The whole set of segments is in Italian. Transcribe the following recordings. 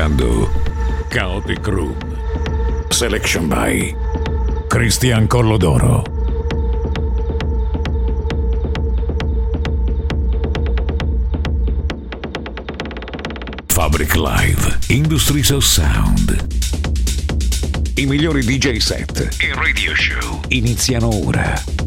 Ascoltando Chaotic Room. Selection by Christian Collodoro. Fabric Live, Industries of Sound. I migliori DJ set e radio show iniziano ora.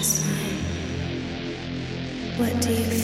just fine. What do you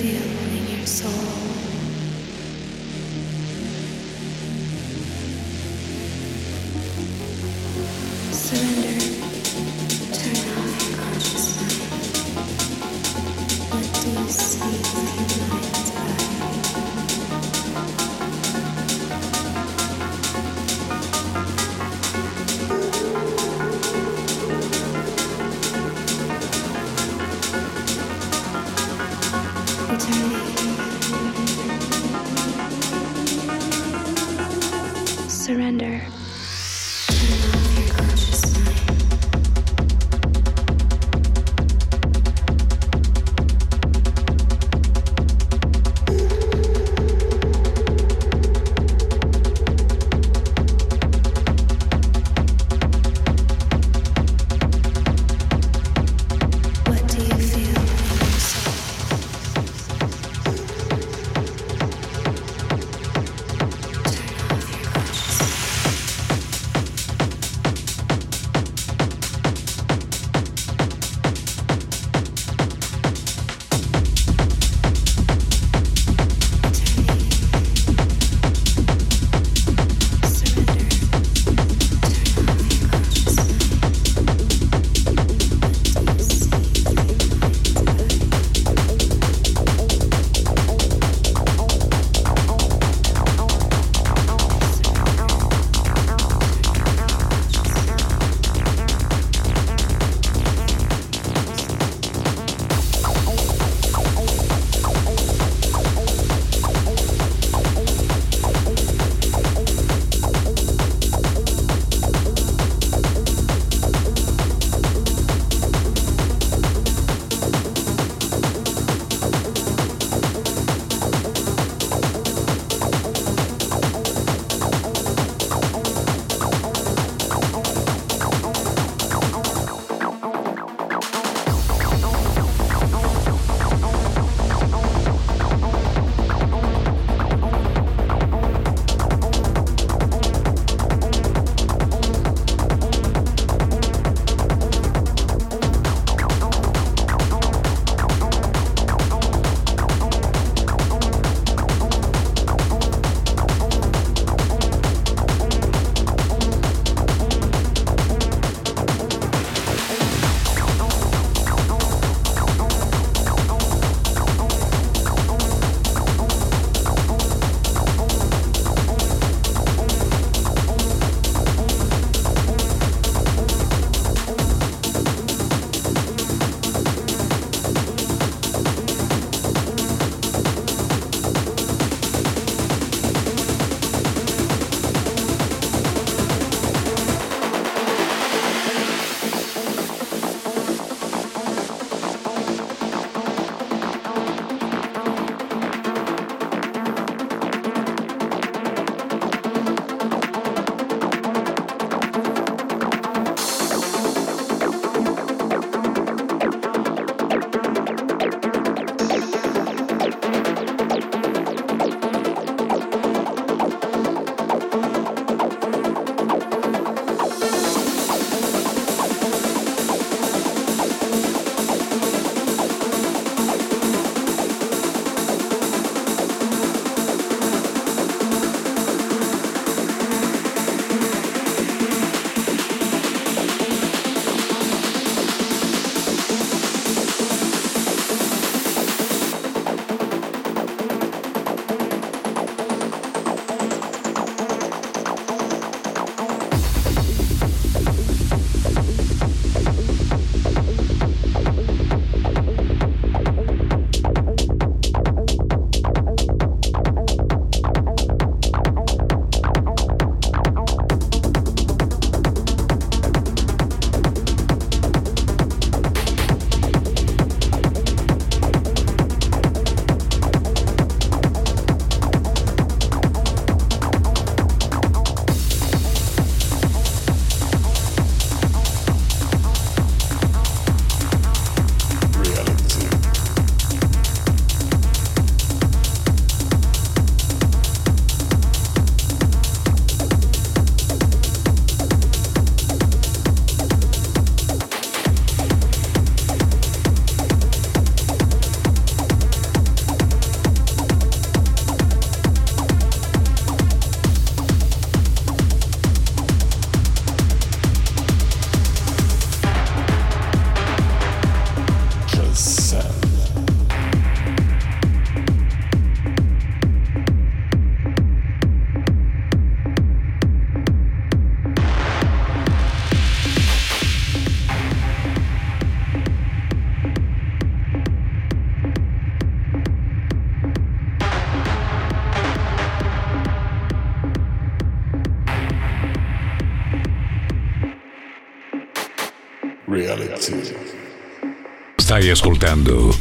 Stai ascoltando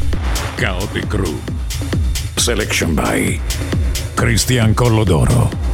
Chaotic Crew. Selection by Christian Collodoro.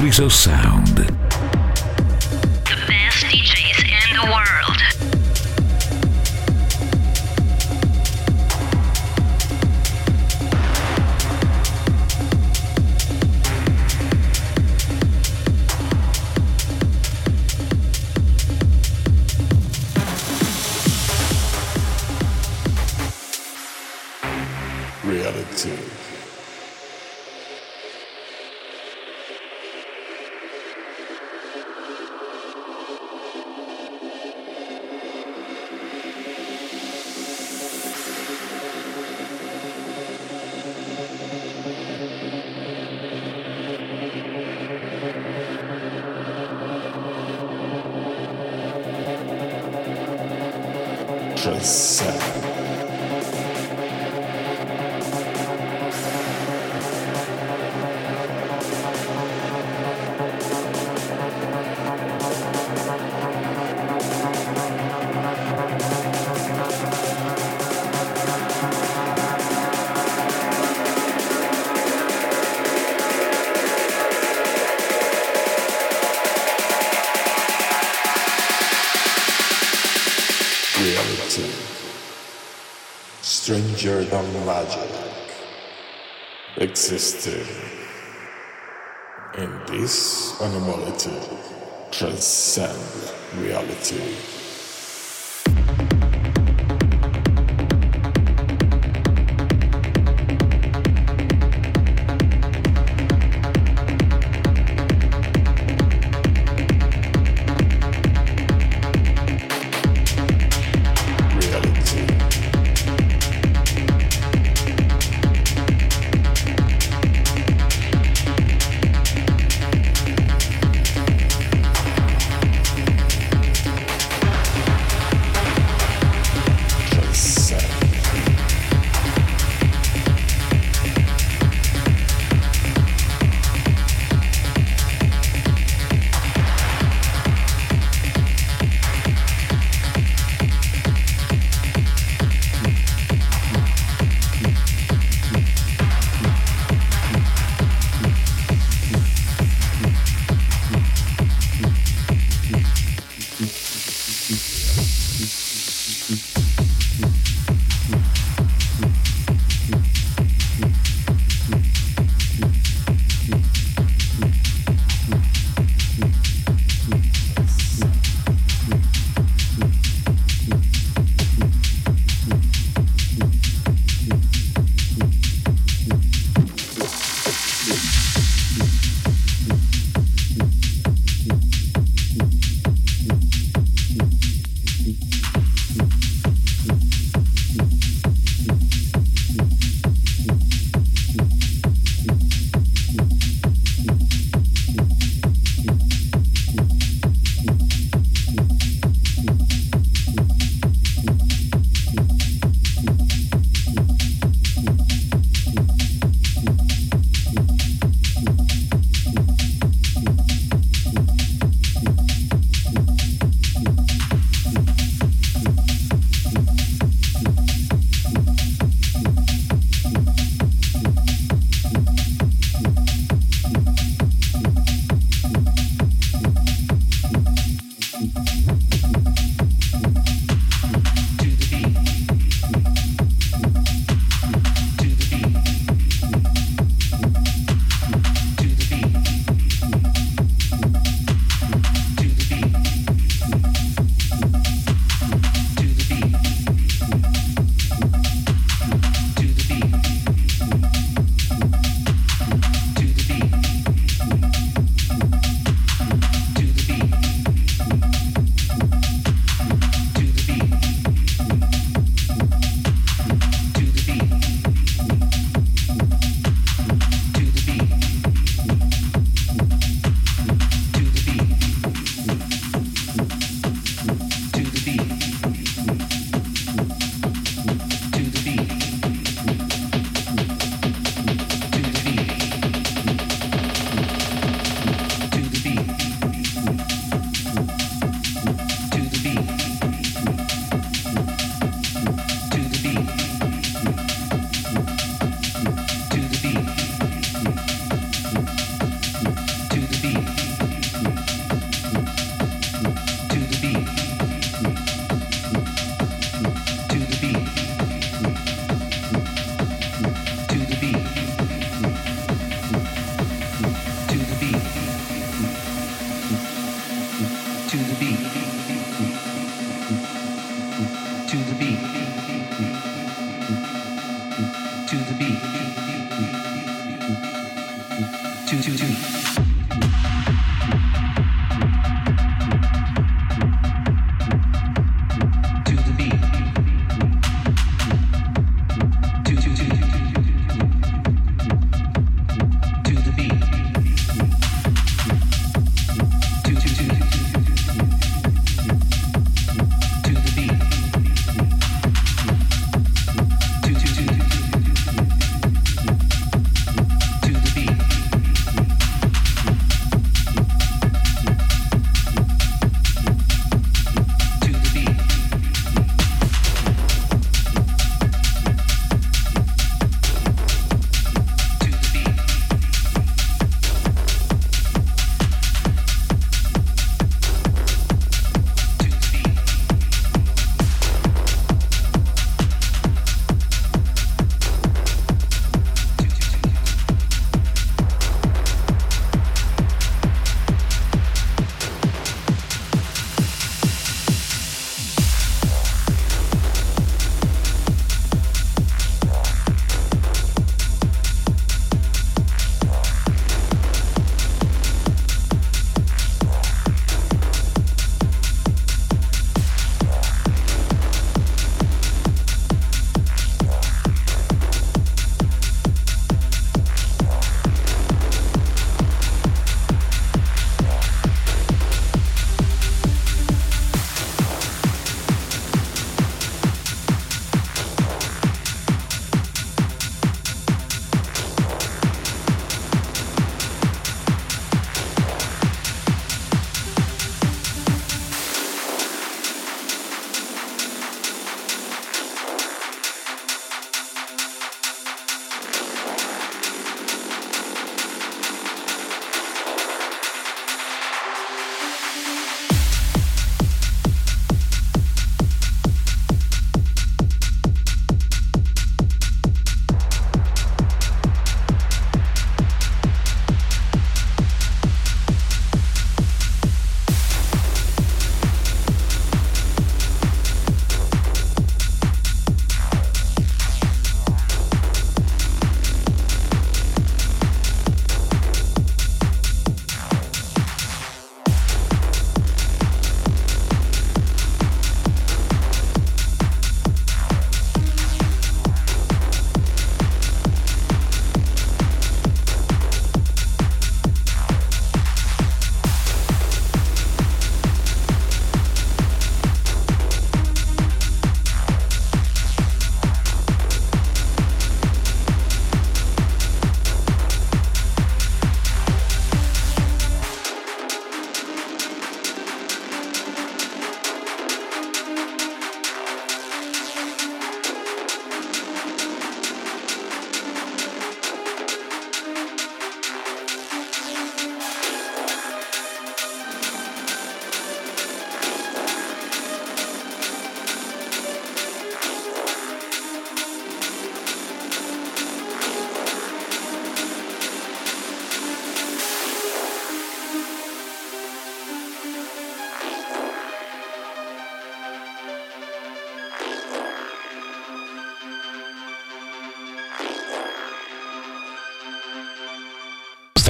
Industries of Sound. Stranger than magic. Existing. In this anomality, transcend. Reality.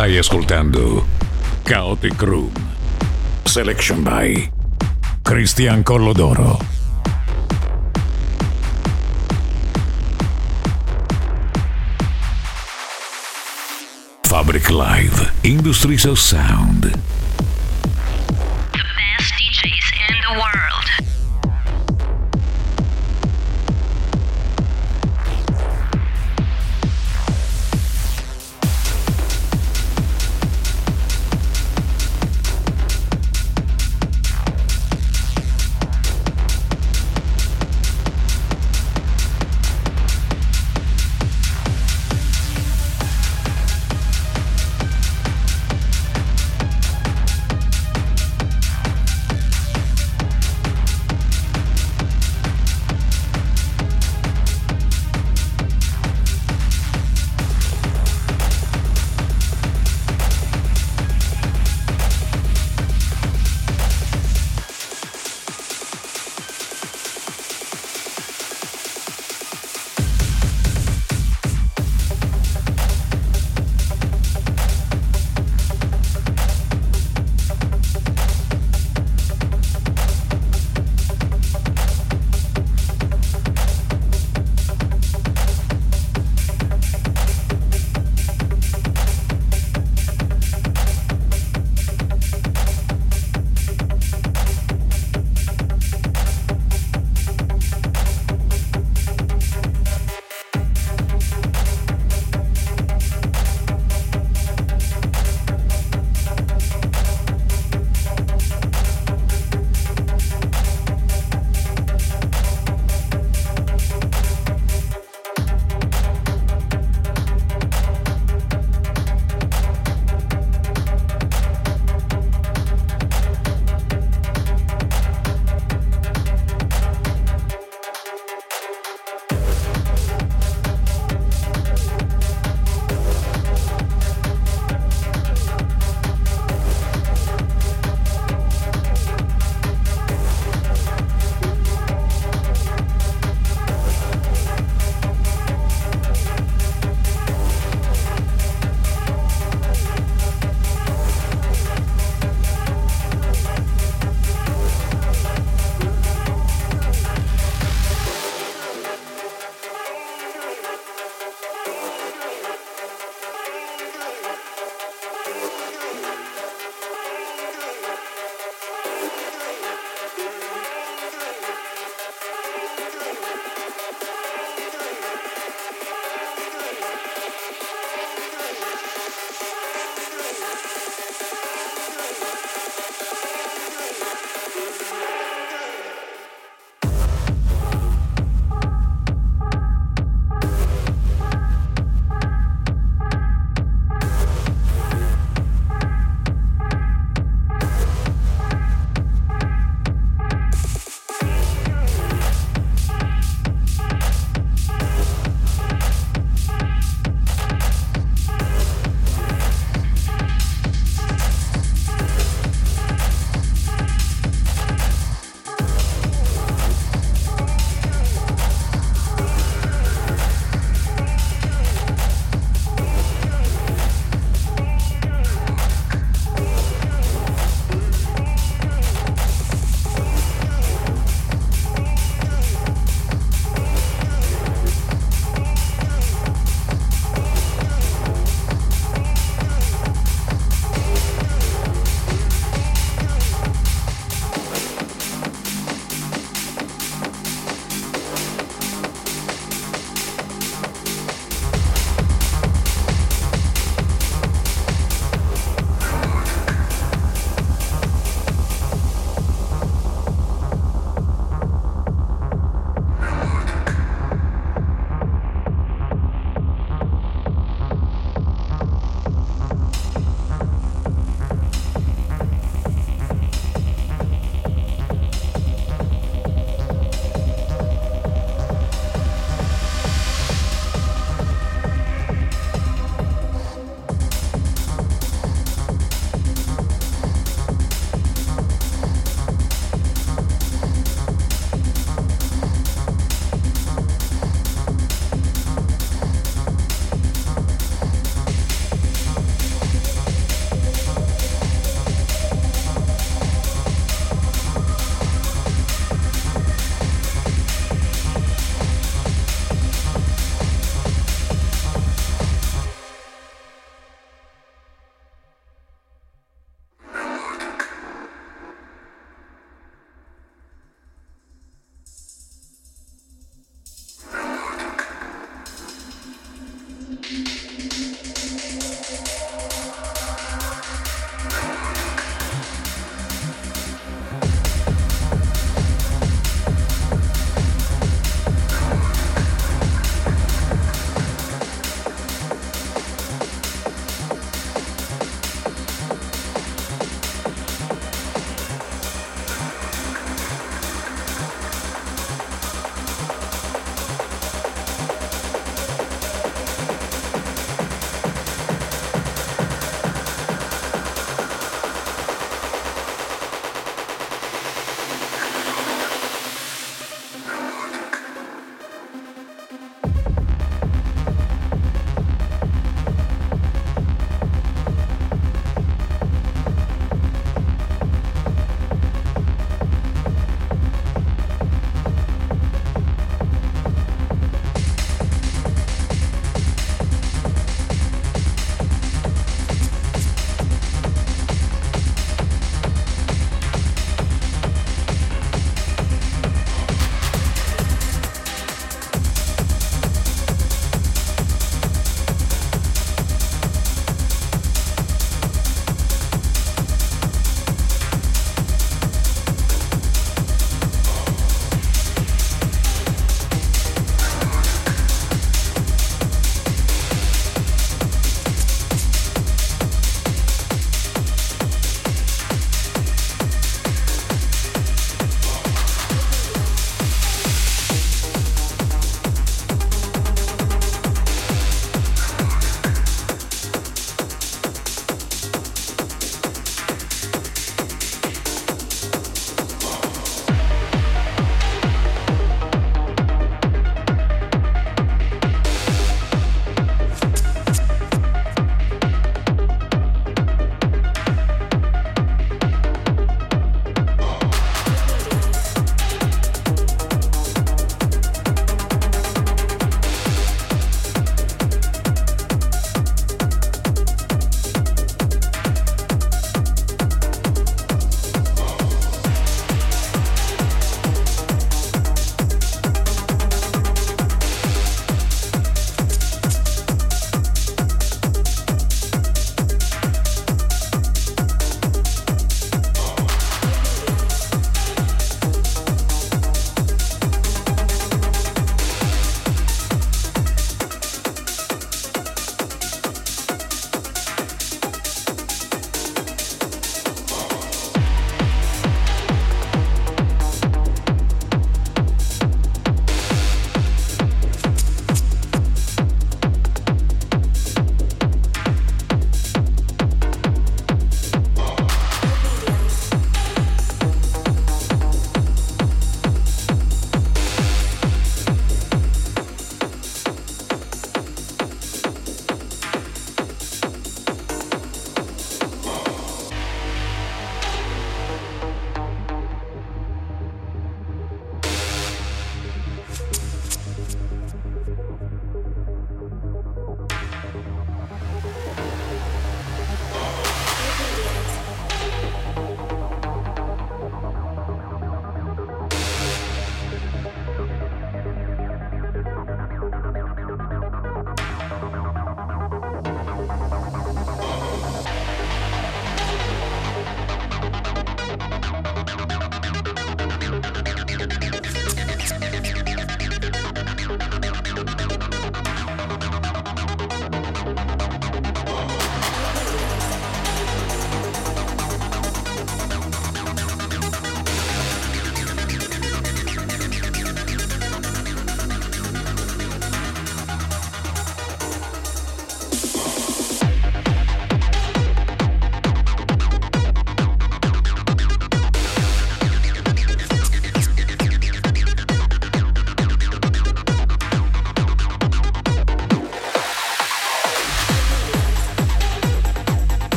Stai ascoltando Chaotic Room. Selection by Cristian Collodoro. Fabric Live. Industries of Sound.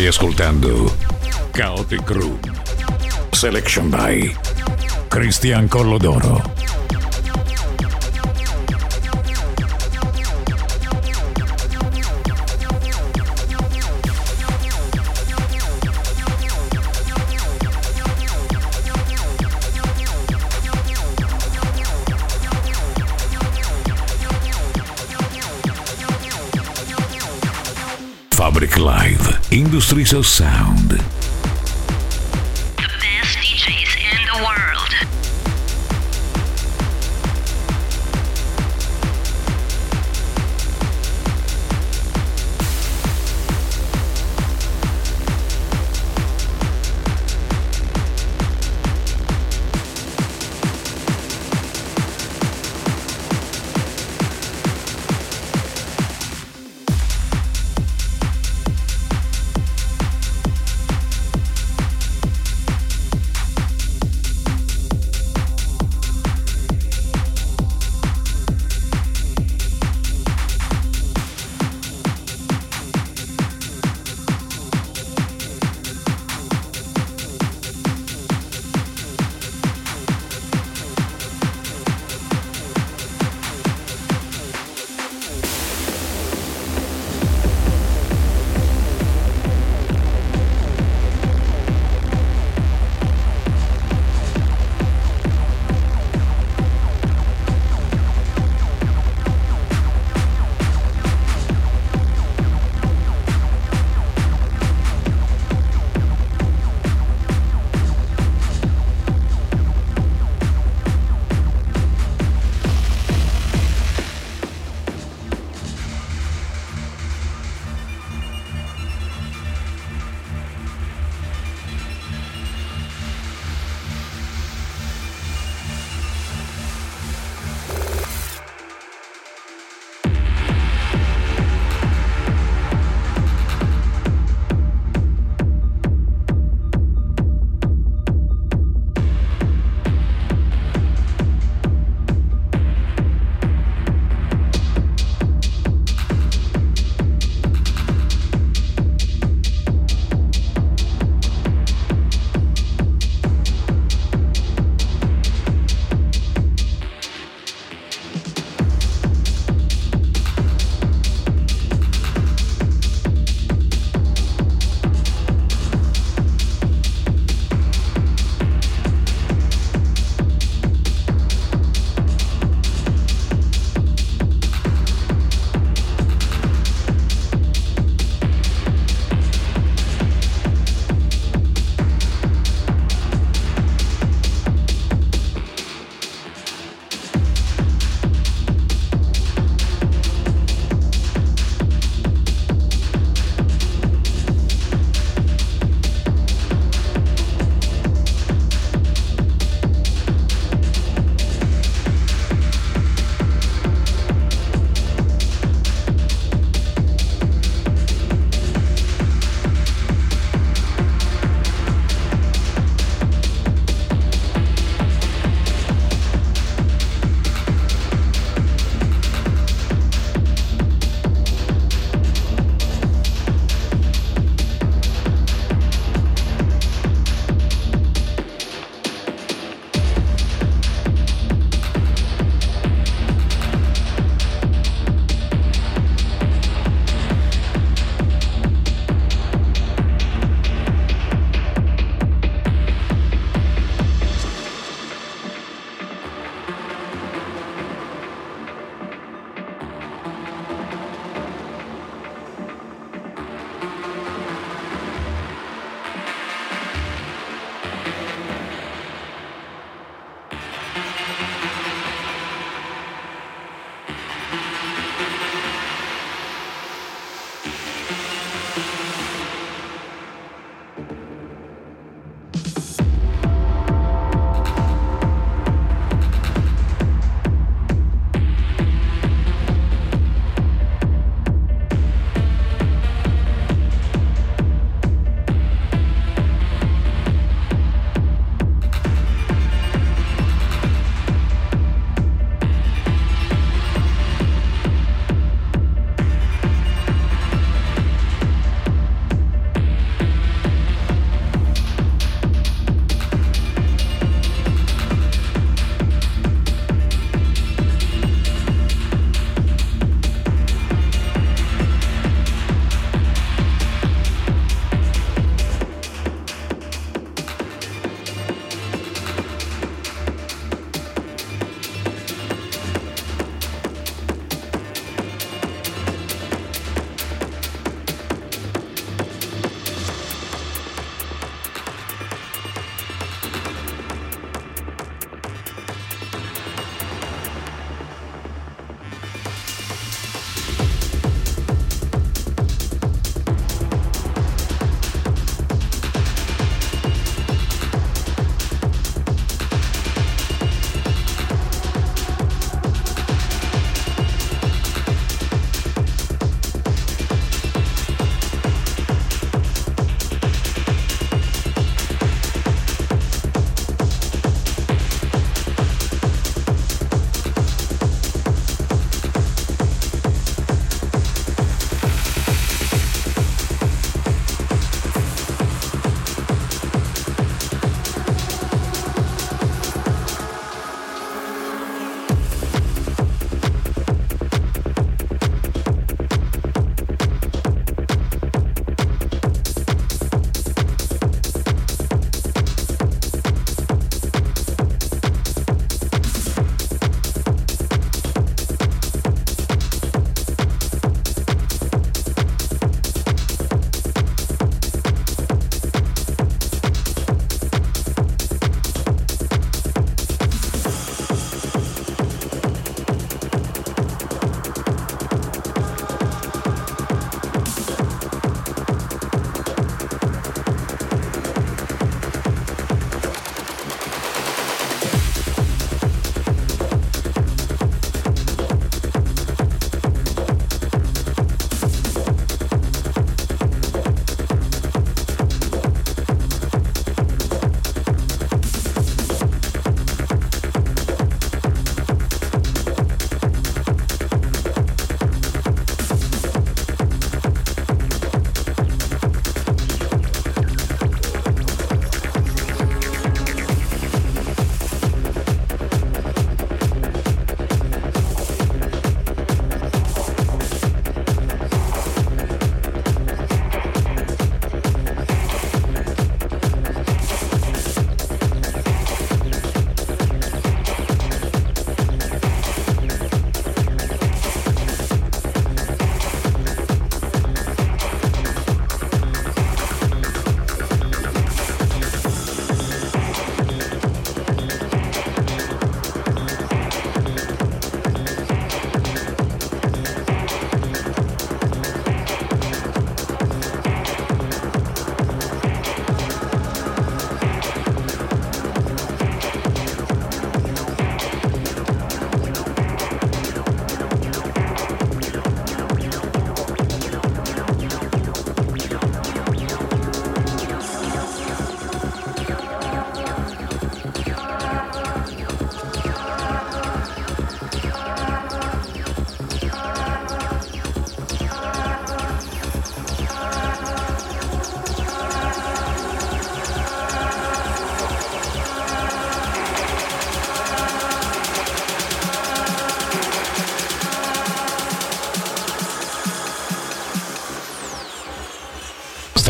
Stai ascoltando Chaotic Room. Selection by Christian Collodoro. Industries of Sound.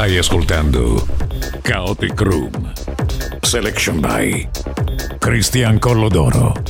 Stai ascoltando Chaotic Room. Selection by Cristian Collodoro.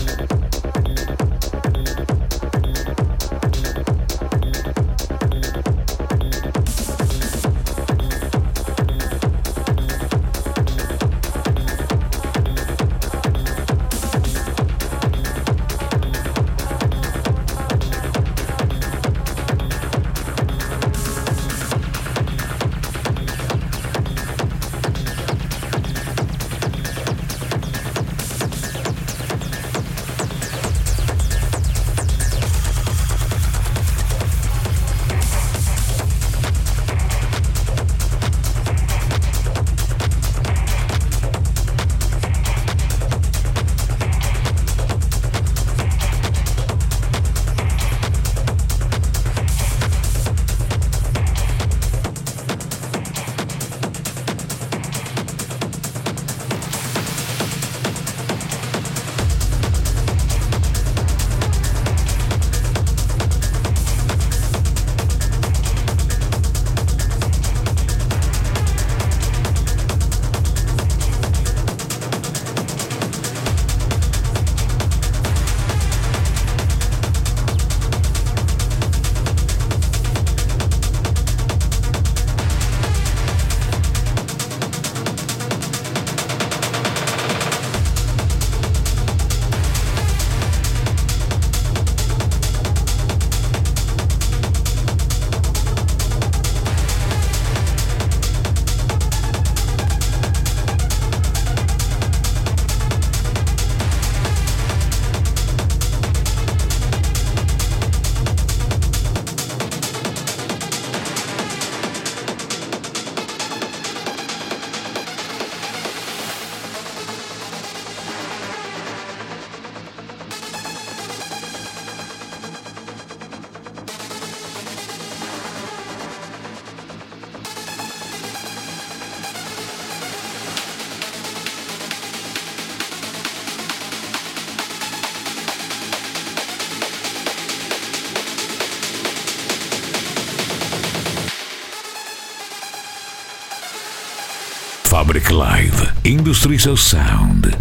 Live, Industries of Sound.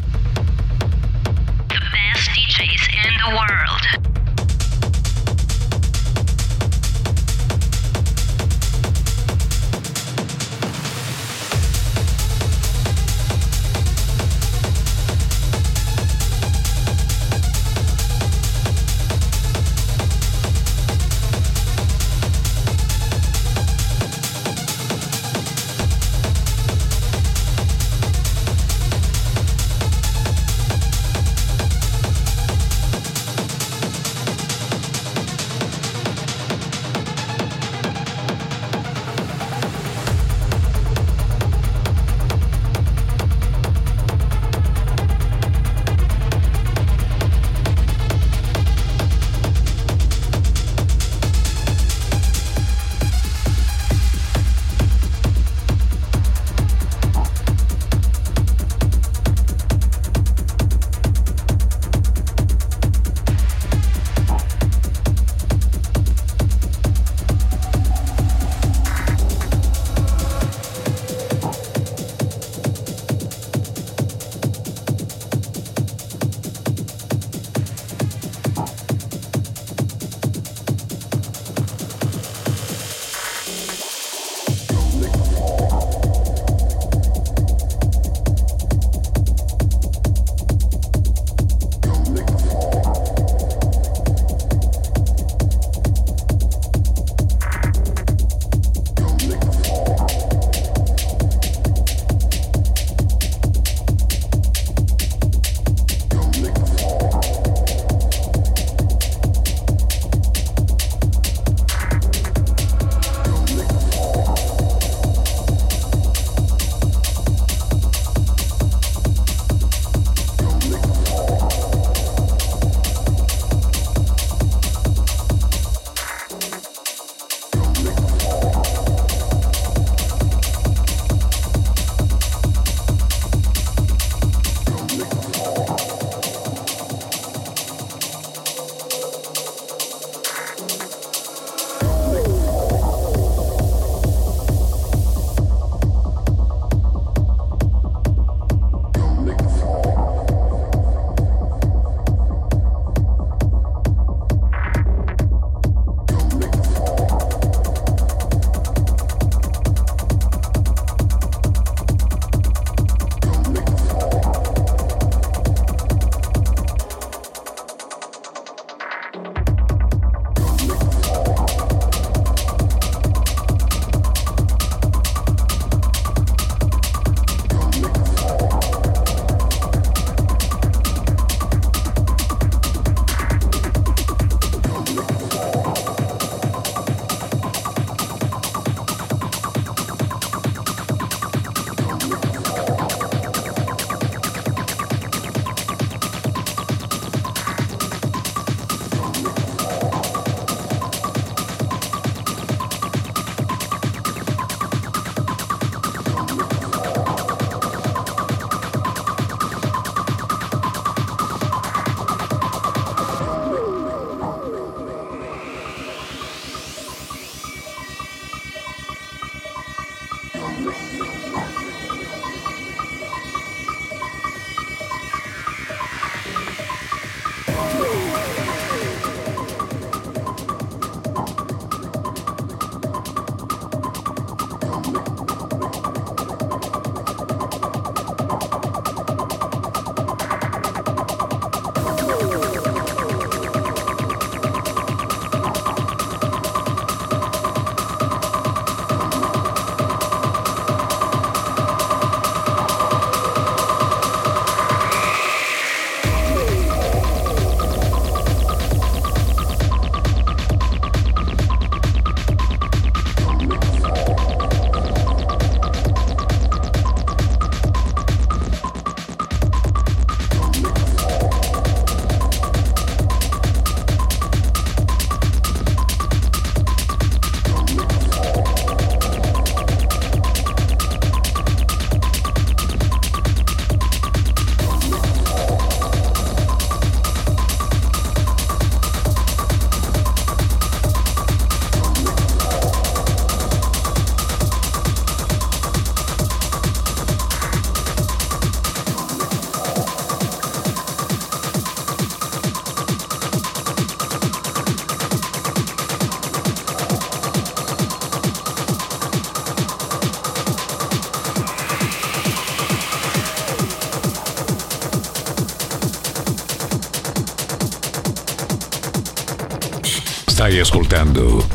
Stai ascoltando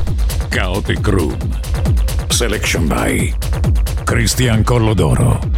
Chaotic Room. Selection by Christian Collodoro.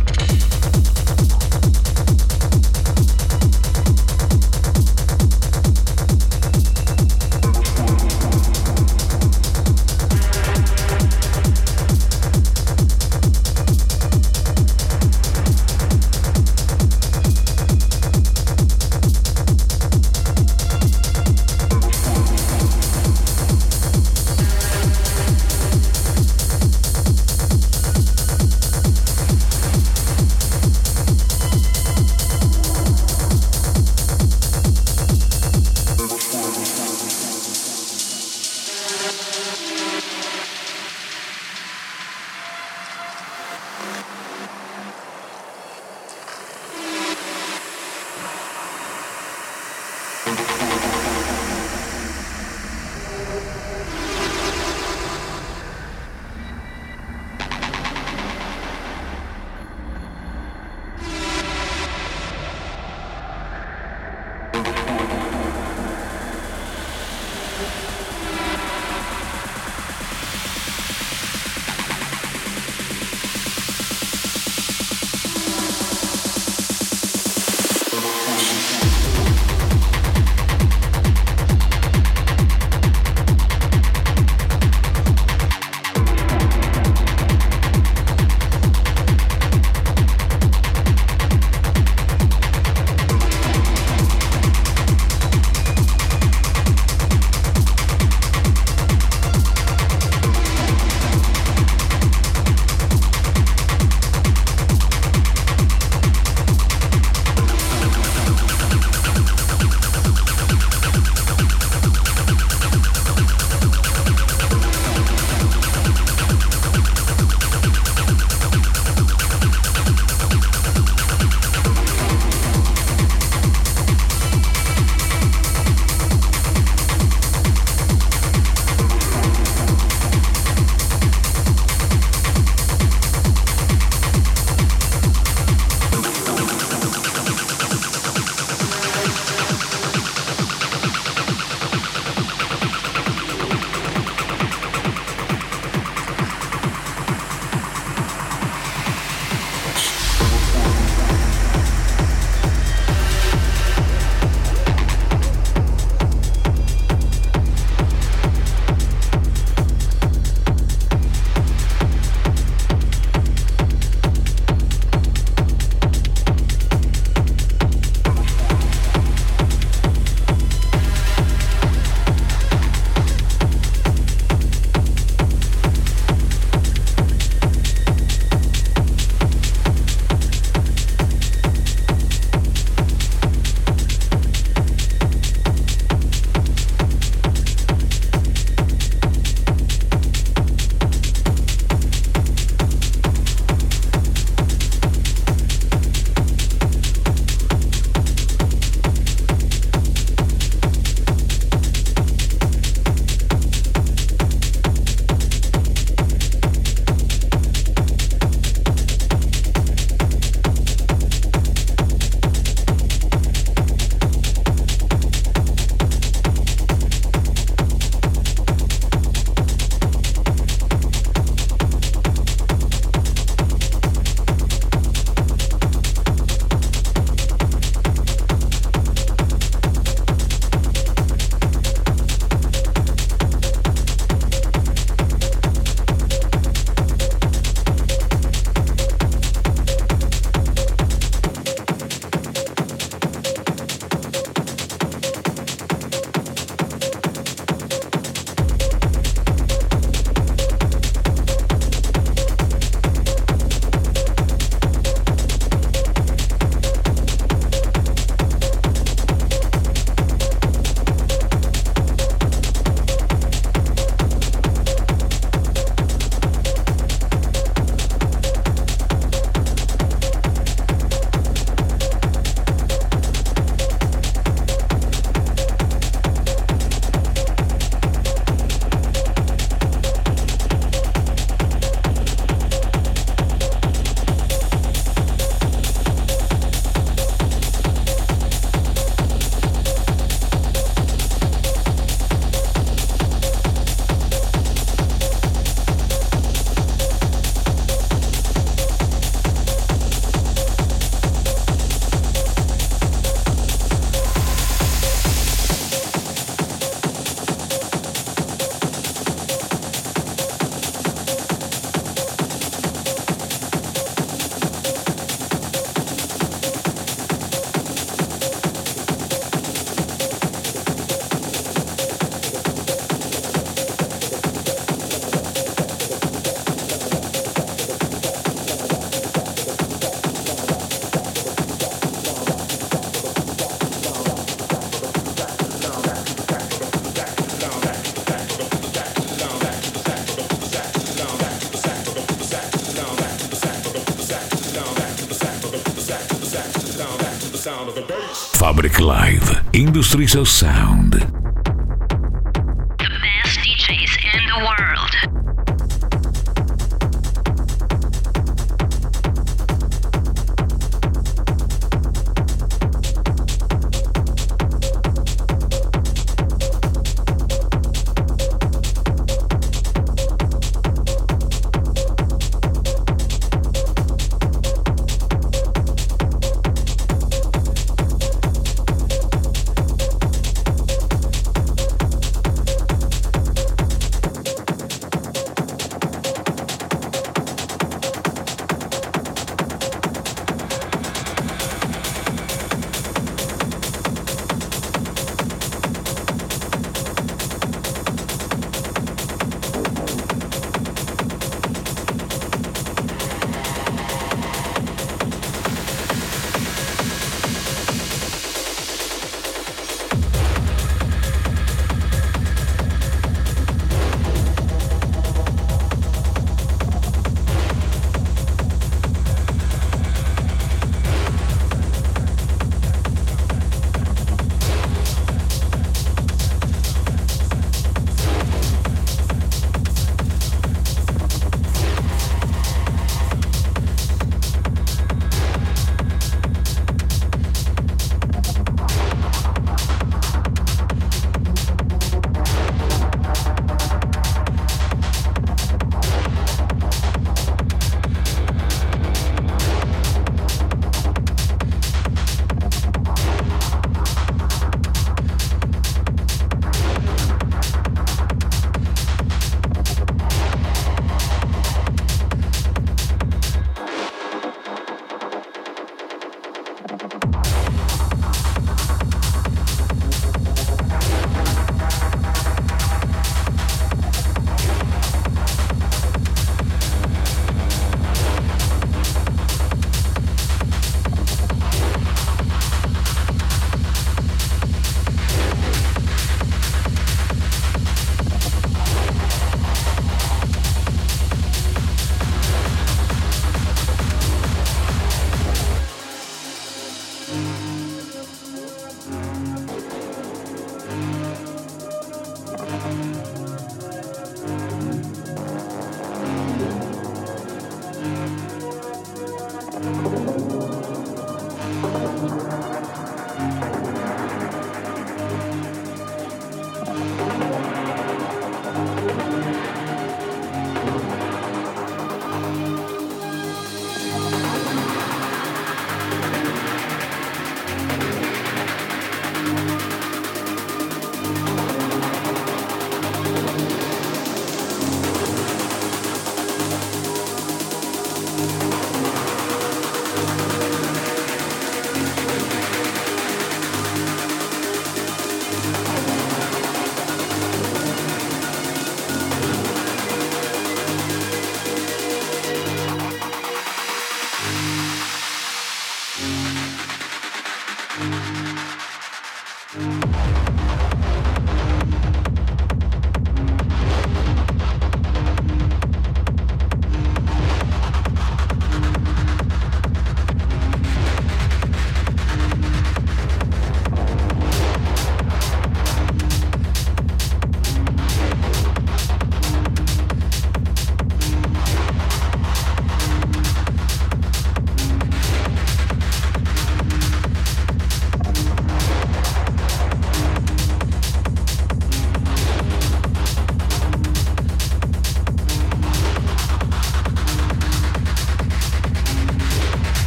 Live, Industries of Sound.